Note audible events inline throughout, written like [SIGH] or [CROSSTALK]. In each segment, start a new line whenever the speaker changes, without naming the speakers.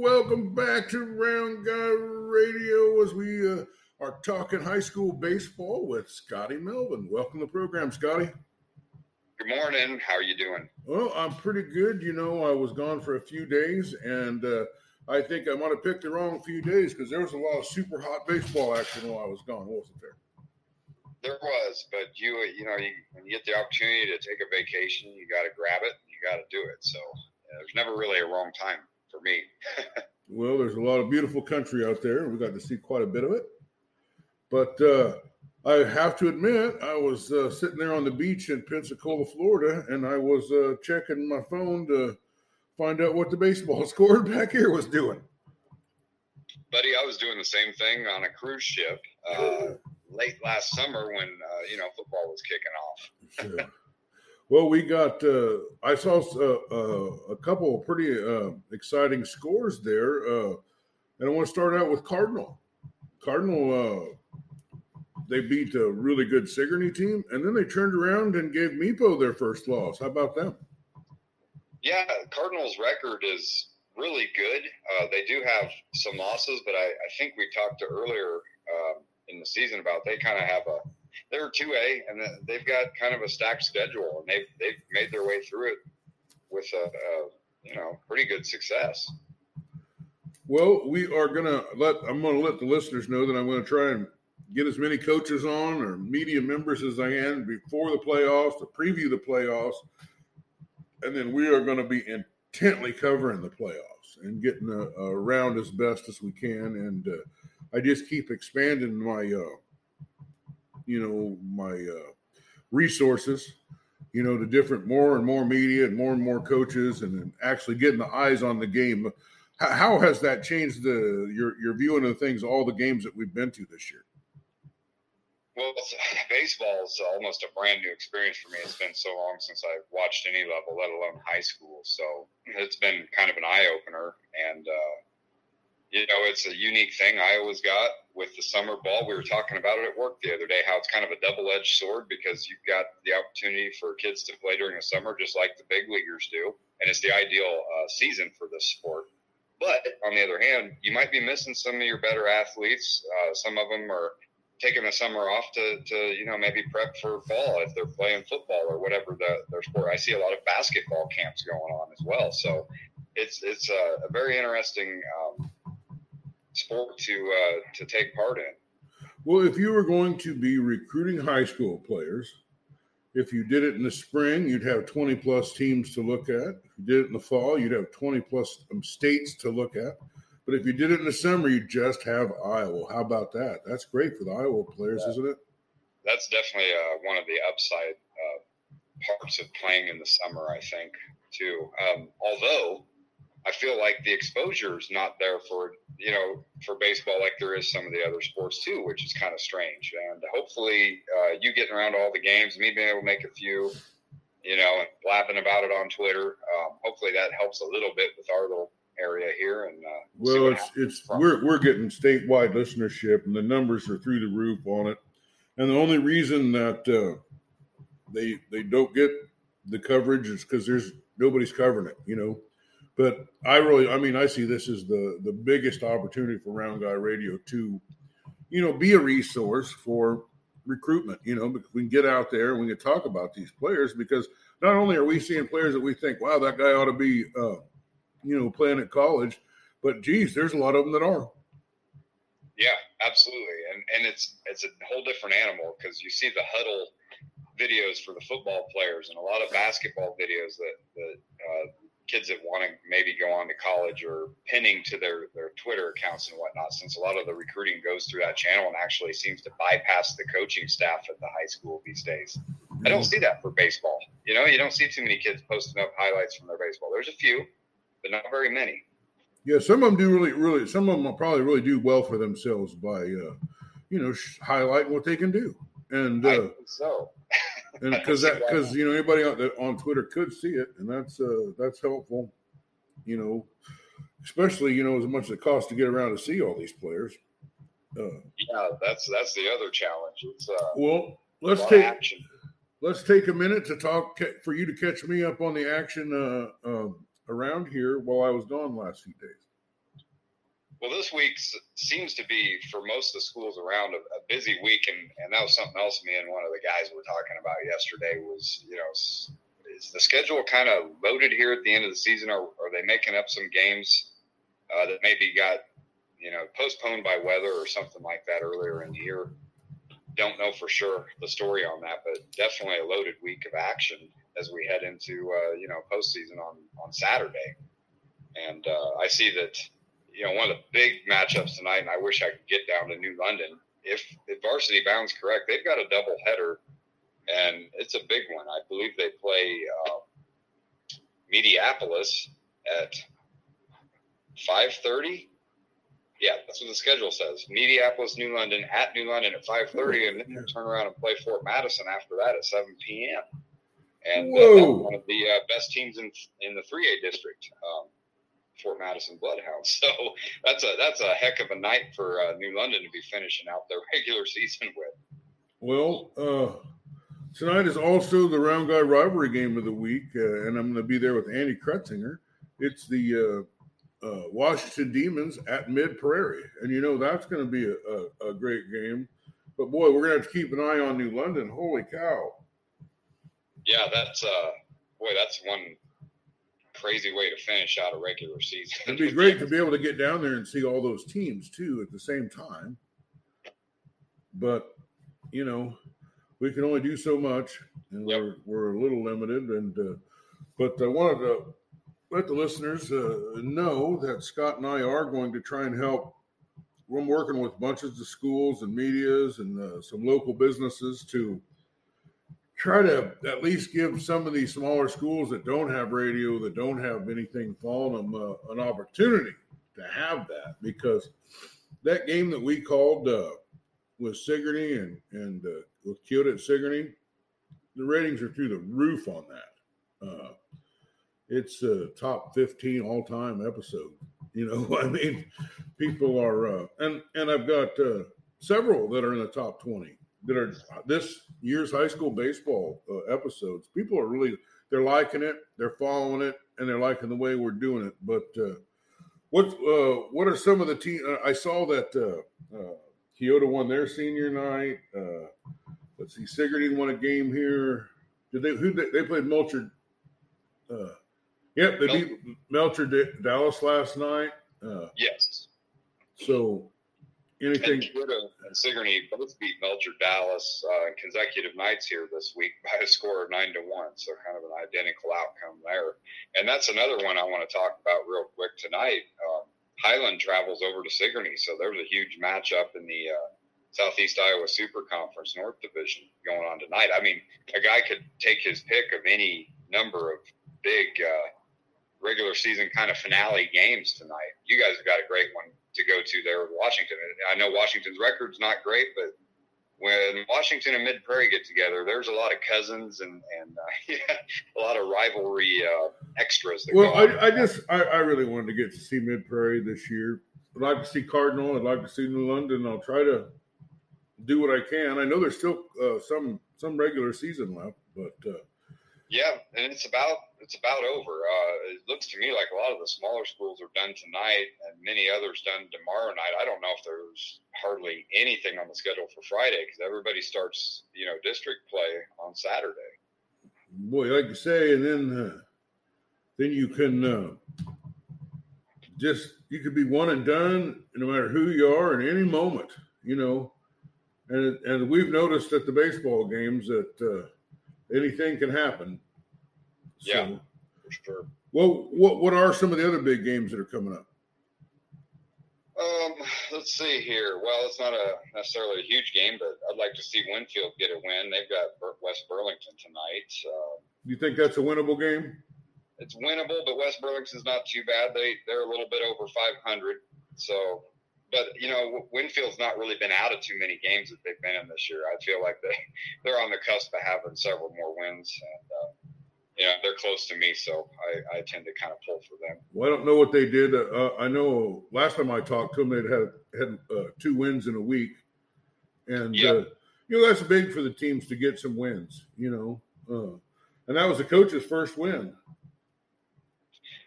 welcome back to Round Guy Radio as we uh, are talking high school baseball with Scotty Melvin. Welcome to the program, Scotty.
Good morning. How are you doing?
Well, I'm pretty good. You know, I was gone for a few days, and uh, I think I might have picked the wrong few days because there was a lot of super hot baseball action while I was gone, wasn't there?
There was, but you, you know, you, when you get the opportunity to take a vacation, you got to grab it. You got to do it. So uh, there's never really a wrong time for me.
well, there's a lot of beautiful country out there. We got to see quite a bit of it. But uh, I have to admit, I was uh, sitting there on the beach in Pensacola, Florida, and I was uh, checking my phone to find out what the baseball [LAUGHS] score back here was doing.
Buddy, I was doing the same thing on a cruise ship uh, late last summer when uh, you know football was kicking off.
Well, we got. Uh, I saw uh, uh, a couple of pretty uh, exciting scores there, uh, and I want to start out with Cardinal. Cardinal, they beat a really good Sigourney team, and then they turned around and gave Mepo their first loss. How about them?
Yeah, Cardinals' record is really good. they do have some losses, but I, I think we talked to earlier um, in the season about they kind of have a they're two A, and they've got kind of a stacked schedule, and they've they've made their way through it with a, a you know pretty good success.
Well, we are gonna let I'm gonna let the listeners know that I'm gonna try and get as many coaches on or media members as I can before the playoffs to preview the playoffs, and then we are to be intently covering the playoffs and getting uh, around as best as we can. And uh, I just keep expanding my uh, you know my uh, resources you know to different more and more media and more and more coaches and actually getting the eyes on the game. How, how has that changed the your your viewing of things all the games that we've been to this year?
Well [LAUGHS] baseball is almost a brand new experience for me. It's been so long since i've watched any level let alone high school. So it's been kind of an eye-opener and uh, you know, it's a unique thing Iowa's got with the summer ball. We were talking about it at work the other day, how it's kind of a double edged sword because you've got the opportunity for kids to play during the summer just like the big leaguers do. And it's the ideal uh, season for this sport. But on the other hand, you might be missing some of your better athletes. Uh, some of them are taking the summer off to, to, you know, maybe prep for fall if they're playing football or whatever the, their sport. I see a lot of basketball camps going on as well. So it's, it's a, a very interesting um, sport to uh, to take part in.
Well, if you were going to be recruiting high school players, if you did it in the spring, you'd have 20 plus teams to look at. If you did it in the fall, you'd have 20 plus um, states to look at. But if you did it in the summer, you just have Iowa. How about that? That's great for the Iowa players, yeah. isn't it?
That's definitely uh, one of the upside uh, parts of playing in the summer, I think, too. Um, although I feel like the exposure is not there for you know for baseball like there is some of the other sports too, which is kind of strange. And hopefully, uh, you getting around to all the games, me being able to make a few, you know, and laughing about it on Twitter. Um, hopefully, that helps a little bit with our little area here. And uh,
well, it's it's we're we're getting statewide listenership, and the numbers are through the roof on it. And the only reason that uh, they they don't get the coverage is because there's nobody's covering it. You know but I really, I mean, I see this as the the biggest opportunity for Round Guy Radio to, you know, be a resource for recruitment. You know, because we can get out there and we can talk about these players because not only are we seeing players that we think, wow, that guy ought to be, uh, you know, playing at college, but geez, there's a lot of them that are.
Yeah, absolutely, and and it's it's a whole different animal because you see the Hudl videos for the football players and a lot of basketball videos that that kids that want to maybe go on to college or pinning to their, their Twitter accounts and whatnot, since a lot of the recruiting goes through that channel and actually seems to bypass the coaching staff at the high school these days. I don't see that for baseball. You know, you don't see too many kids posting up highlights from their baseball. There's a few, but not very many.
Yeah, some of them do really, really. Some of them will probably really do well for themselves by, uh, you know, highlighting what they can do. And uh,
so [LAUGHS]
because that because you know anybody on, on Twitter could see it, and that's uh that's helpful. You know, especially you know as much as it costs to get around to see all these players.
Uh, yeah, that's that's the other challenge. It's uh,
well, let's take action. let's take a minute to talk for you to catch me up on the action uh, uh, around here while I was gone last few days.
Well, this week seems to be for most of the schools around a, a, busy week, and, and that was something else. Me and one of the guys were talking about yesterday was you know is the schedule kind of loaded here at the end of the season, or are they making up some games uh, that maybe got you know postponed by weather or something like that earlier in the year? Don't know for sure the story on that, but definitely a loaded week of action as we head into uh, you know postseason on on Saturday. And uh, I see that you know one of the big matchups tonight, and I wish I could get down to New London. If if Varsity Bound's correct, they've got a double header, and it's a big one. I believe they play uh, Mediapolis at five thirty. Yeah, that's what the schedule says. Mediapolis, New London at New London at five thirty, and then turn around and play Fort Madison after that at seven p.m. And uh, one of the uh, best teams in in the three A district. Um, Fort Madison Bloodhounds. [LAUGHS] So that's a that's a heck of a night for uh, New London to be finishing out their [LAUGHS] regular season with.
Well, uh, tonight is also the Round Guy rivalry game of the week, uh, and I'm going to be there with Andy Kretzinger. It's the uh, uh, Washington Demons at Mid Prairie, and you know that's going to be a, a, a great game. But boy, we're going to have to keep an eye on New London. Holy cow!
Yeah, that's uh, boy, that's one crazy way to finish out a regular season.
It'd be great to be able to get down there and see all those teams too at the same time. But you know, we can only do so much, and yep. we're we're a little limited. And uh, but I wanted to let the listeners uh, know that Scott and I are going to try and help. We're working with bunches of schools and medias and uh, some local businesses to try to at least give some of these smaller schools that don't have radio, that don't have anything following them, uh, an opportunity to have that because that game that we called uh, with Sigourney and and uh, with Keota at Sigourney, the ratings are through the roof on that. Uh, it's a top fifteen all time episode. You know, [LAUGHS] I mean, people are uh, and and I've got uh, several that are in the top twenty that are this year's high school baseball uh, episodes. People are really they're liking it, they're following it, and they're liking the way we're doing it. But uh, what uh, what are some of the team? Uh, I saw that uh, uh, won their senior night. let's see, Sigourney won a game here. Did they who they, they played Melcher? yep, they beat Melcher Dallas last night.
yes.
So anything.
And and Sigourney both beat Melcher Dallas uh, consecutive nights here this week by a score of nine to one. So kind of an identical outcome there. And that's another one I want to talk about real quick tonight. Um, Highland travels over to Sigourney, so there's a huge matchup in the uh, Southeast Iowa Super Conference North Division going on tonight. I mean, a guy could take his pick of any number of big uh, regular season kind of finale games tonight. You guys have got a great one to go to there with Washington. I know Washington's record's not great, but when Washington and Mid Prairie get together, there's a lot of cousins and and uh, [LAUGHS] yeah, a lot of rivalry uh, extras.
well, I, I, just I, I, really wanted to get to see Mid Prairie this year. I'd like to see Cardinal. I'd like to see New London. I'll try to do what I can. I know there's still uh, some some regular season left, but uh,
yeah, and it's about it's about over. Uh, it looks to me like a lot of the smaller schools are done tonight, and many others done tomorrow night. I don't know if there's hardly anything on the schedule for Friday because everybody starts, you know, district play on Saturday.
Boy, like you say, and then uh, then you can uh, just you could be one and done, no matter who you are, in any moment, you know. And and we've noticed at the baseball games that uh, anything can happen.
So, yeah, for sure.
Well, what what are some of the other big games that are coming up?
Um, let's see here. Well, it's not a necessarily a huge game, but I'd like to see Winfield get a win. They've got West Burlington tonight. Uh,
you think that's a winnable game?
It's winnable, but West Burlington's not too bad. They they're a little bit over 500, so but you know, Winfield's not really been out of too many games that they've been in this year. I feel like they [LAUGHS] they're on the cusp of having several more wins, and uh, you know, they're close to me, so I, I tend to kind of pull for them.
Well, I don't know what they did. Uh, I know last time I talked to them, they'd had had uh, two wins in a week, and yep. Uh, you know that's big for the teams to get some wins. You know, uh, and that was the coach's first win.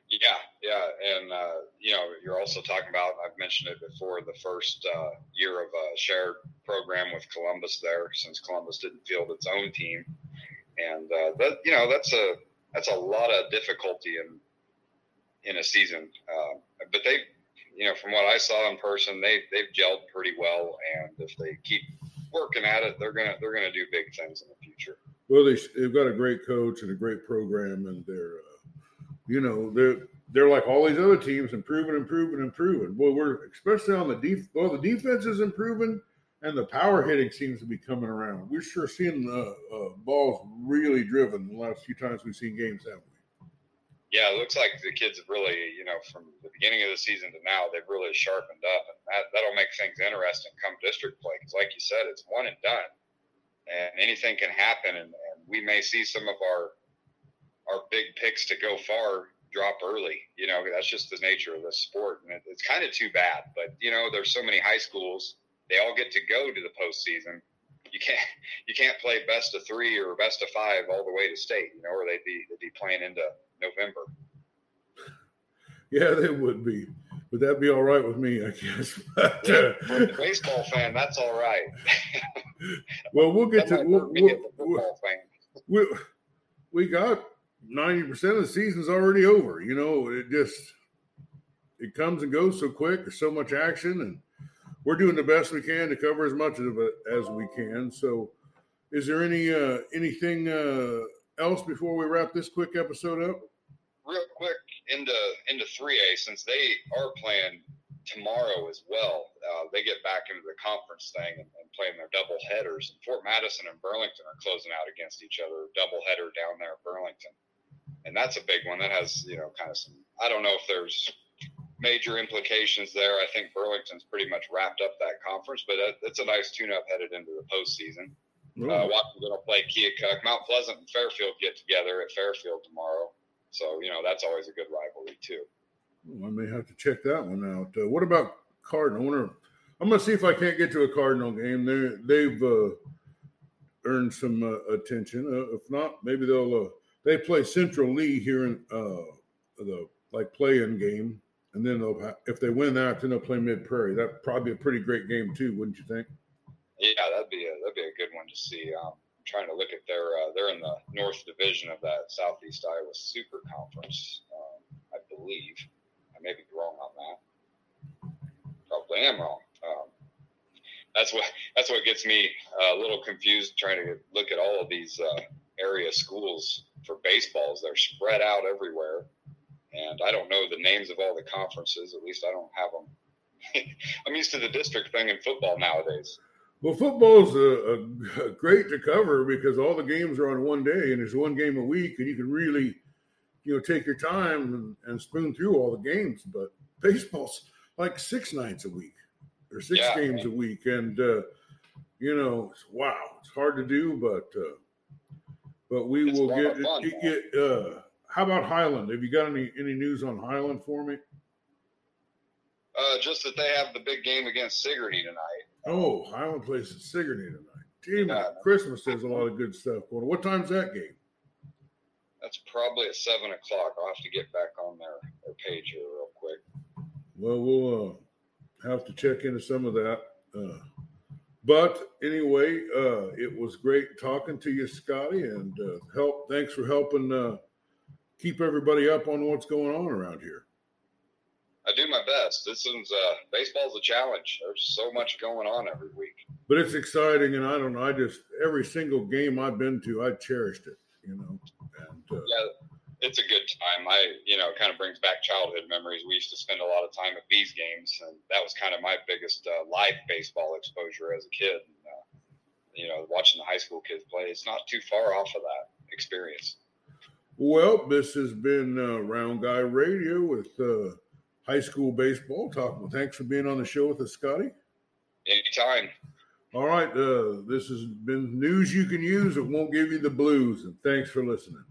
Yeah, yeah, and uh, you know, you're also talking about. I've mentioned it before. The first uh, year of a shared program with Columbus there, since Columbus didn't field its own team, and uh, that you know that's a that's a lot of difficulty in in a season. Um, but they, you know, from what I saw in person, they they've gelled pretty well, and if they keep working at it, they're gonna they're gonna do big things in the future.
Well, they, they've got a great coach and a great program, and they're, uh, you know, they're they're like all these other teams, improving, improving, improving. Well, we're especially on the def. Well, the defense is improving, and the power hitting seems to be coming around. We're sure seeing the uh, balls really driven the last few times we've seen games, haven't we?
Yeah, it looks like the kids have really, you know, from the beginning of the season to now, they've really sharpened up, and that that'll make things interesting come district play. Because, like you said, it's one and done, and anything can happen, and, and we may see some of our our big picks to go far drop early. You know, that's just the nature of the sport, and it, it's kind of too bad. But you know, there's so many high schools; they all get to go to the postseason. You can't [LAUGHS] you can't play best of three or best of five all the way to state. You know, or they'd be they'd be playing into November.
Yeah, they would be. Would that be all right with me? I guess. [LAUGHS]
But, uh, For the baseball fan, that's all right.
well, we'll get to we'll, we'll, we we got ninety percent of the season's already over. You know, it just it comes and goes so quick. There's so much action, and we're doing the best we can to cover as much of it as we can. So, is there any uh, anything uh, else before we wrap this quick episode up?
Real quick into into three A since they are playing tomorrow as well. Uh, they get back into the conference thing and, and playing their double headers. And Fort Madison and Burlington are closing out against each other. Double header down there at Burlington and that's a big one. That has you know kind of some i don't know if there's major implications there. I think burlington's pretty much wrapped up that conference but it's a nice tune up headed into the postseason. Mm-hmm. uh, washington will play keokuk. Mount pleasant and fairfield get together at fairfield tomorrow. So you know that's always a good rivalry too.
Well, i may have to check that one out. Uh, what about cardinal? I wonder i'm going to see if i can't get to a cardinal game. They they've uh, earned some uh, attention. Uh, if not maybe they'll uh, they play Central Lee here in uh, the like play-in game, and then they'll if they win that, then they'll play Mid Prairie. That probably a pretty great game too, wouldn't you think?
Yeah, that'd be a that'd be a good one to see. Um, I'm trying to look at their uh, they're in the North Division of that Southeast Iowa Super Conference, um, I believe. I may be wrong on that. Probably am wrong. Um, that's what that's what gets me uh, a little confused trying to look at all of these uh, area schools for baseballs. They're spread out everywhere, and I don't know the names of all the conferences. At least I don't have them. [LAUGHS] I'm used to the district thing in football nowadays.
Well, football's a, a, great to cover because all the games are on one day, and there's one game a week, and you can really, you know, take your time and, and spoon through all the games. But baseball's like six nights a week or six yeah, games man. a week, and uh, you know, wow, it's hard to do, but uh, but we it's will get, fun, get uh, how about Highland? Have you got any any news on Highland for me?
Uh, just that they have the big game against Sigourney tonight.
Oh, Highland plays at Sigourney tonight. Damn yeah, Christmas has a lot of good stuff going on. What time's that game?
That's probably at seven o'clock. I'll have to get back on their, their page here real quick.
Well, we'll uh, have to check into some of that. Uh, but anyway, uh, it was great talking to you, Scotty, and uh, help. Thanks for helping uh, keep everybody up on what's going on around here.
I do my best. This is uh, baseball's a challenge. There's so much going on every week.
But it's exciting, and I don't know. I just every single game I've been to, I cherished it. You know, and
uh, yeah, it's a good time. I, you know, kind of brings back childhood memories. We used to spend a lot of time at these games, and that was kind of my biggest uh, live baseball exposure as a kid. And, uh, you know, watching the high school kids play, it's not too far off of that experience.
Well, this has been uh, Round Guy Radio with uh, high school baseball. Talking. Thanks for being on the show with us, Scotty.
Anytime.
All right. Uh, this has been news you can use. It won't give you the blues. And thanks for listening.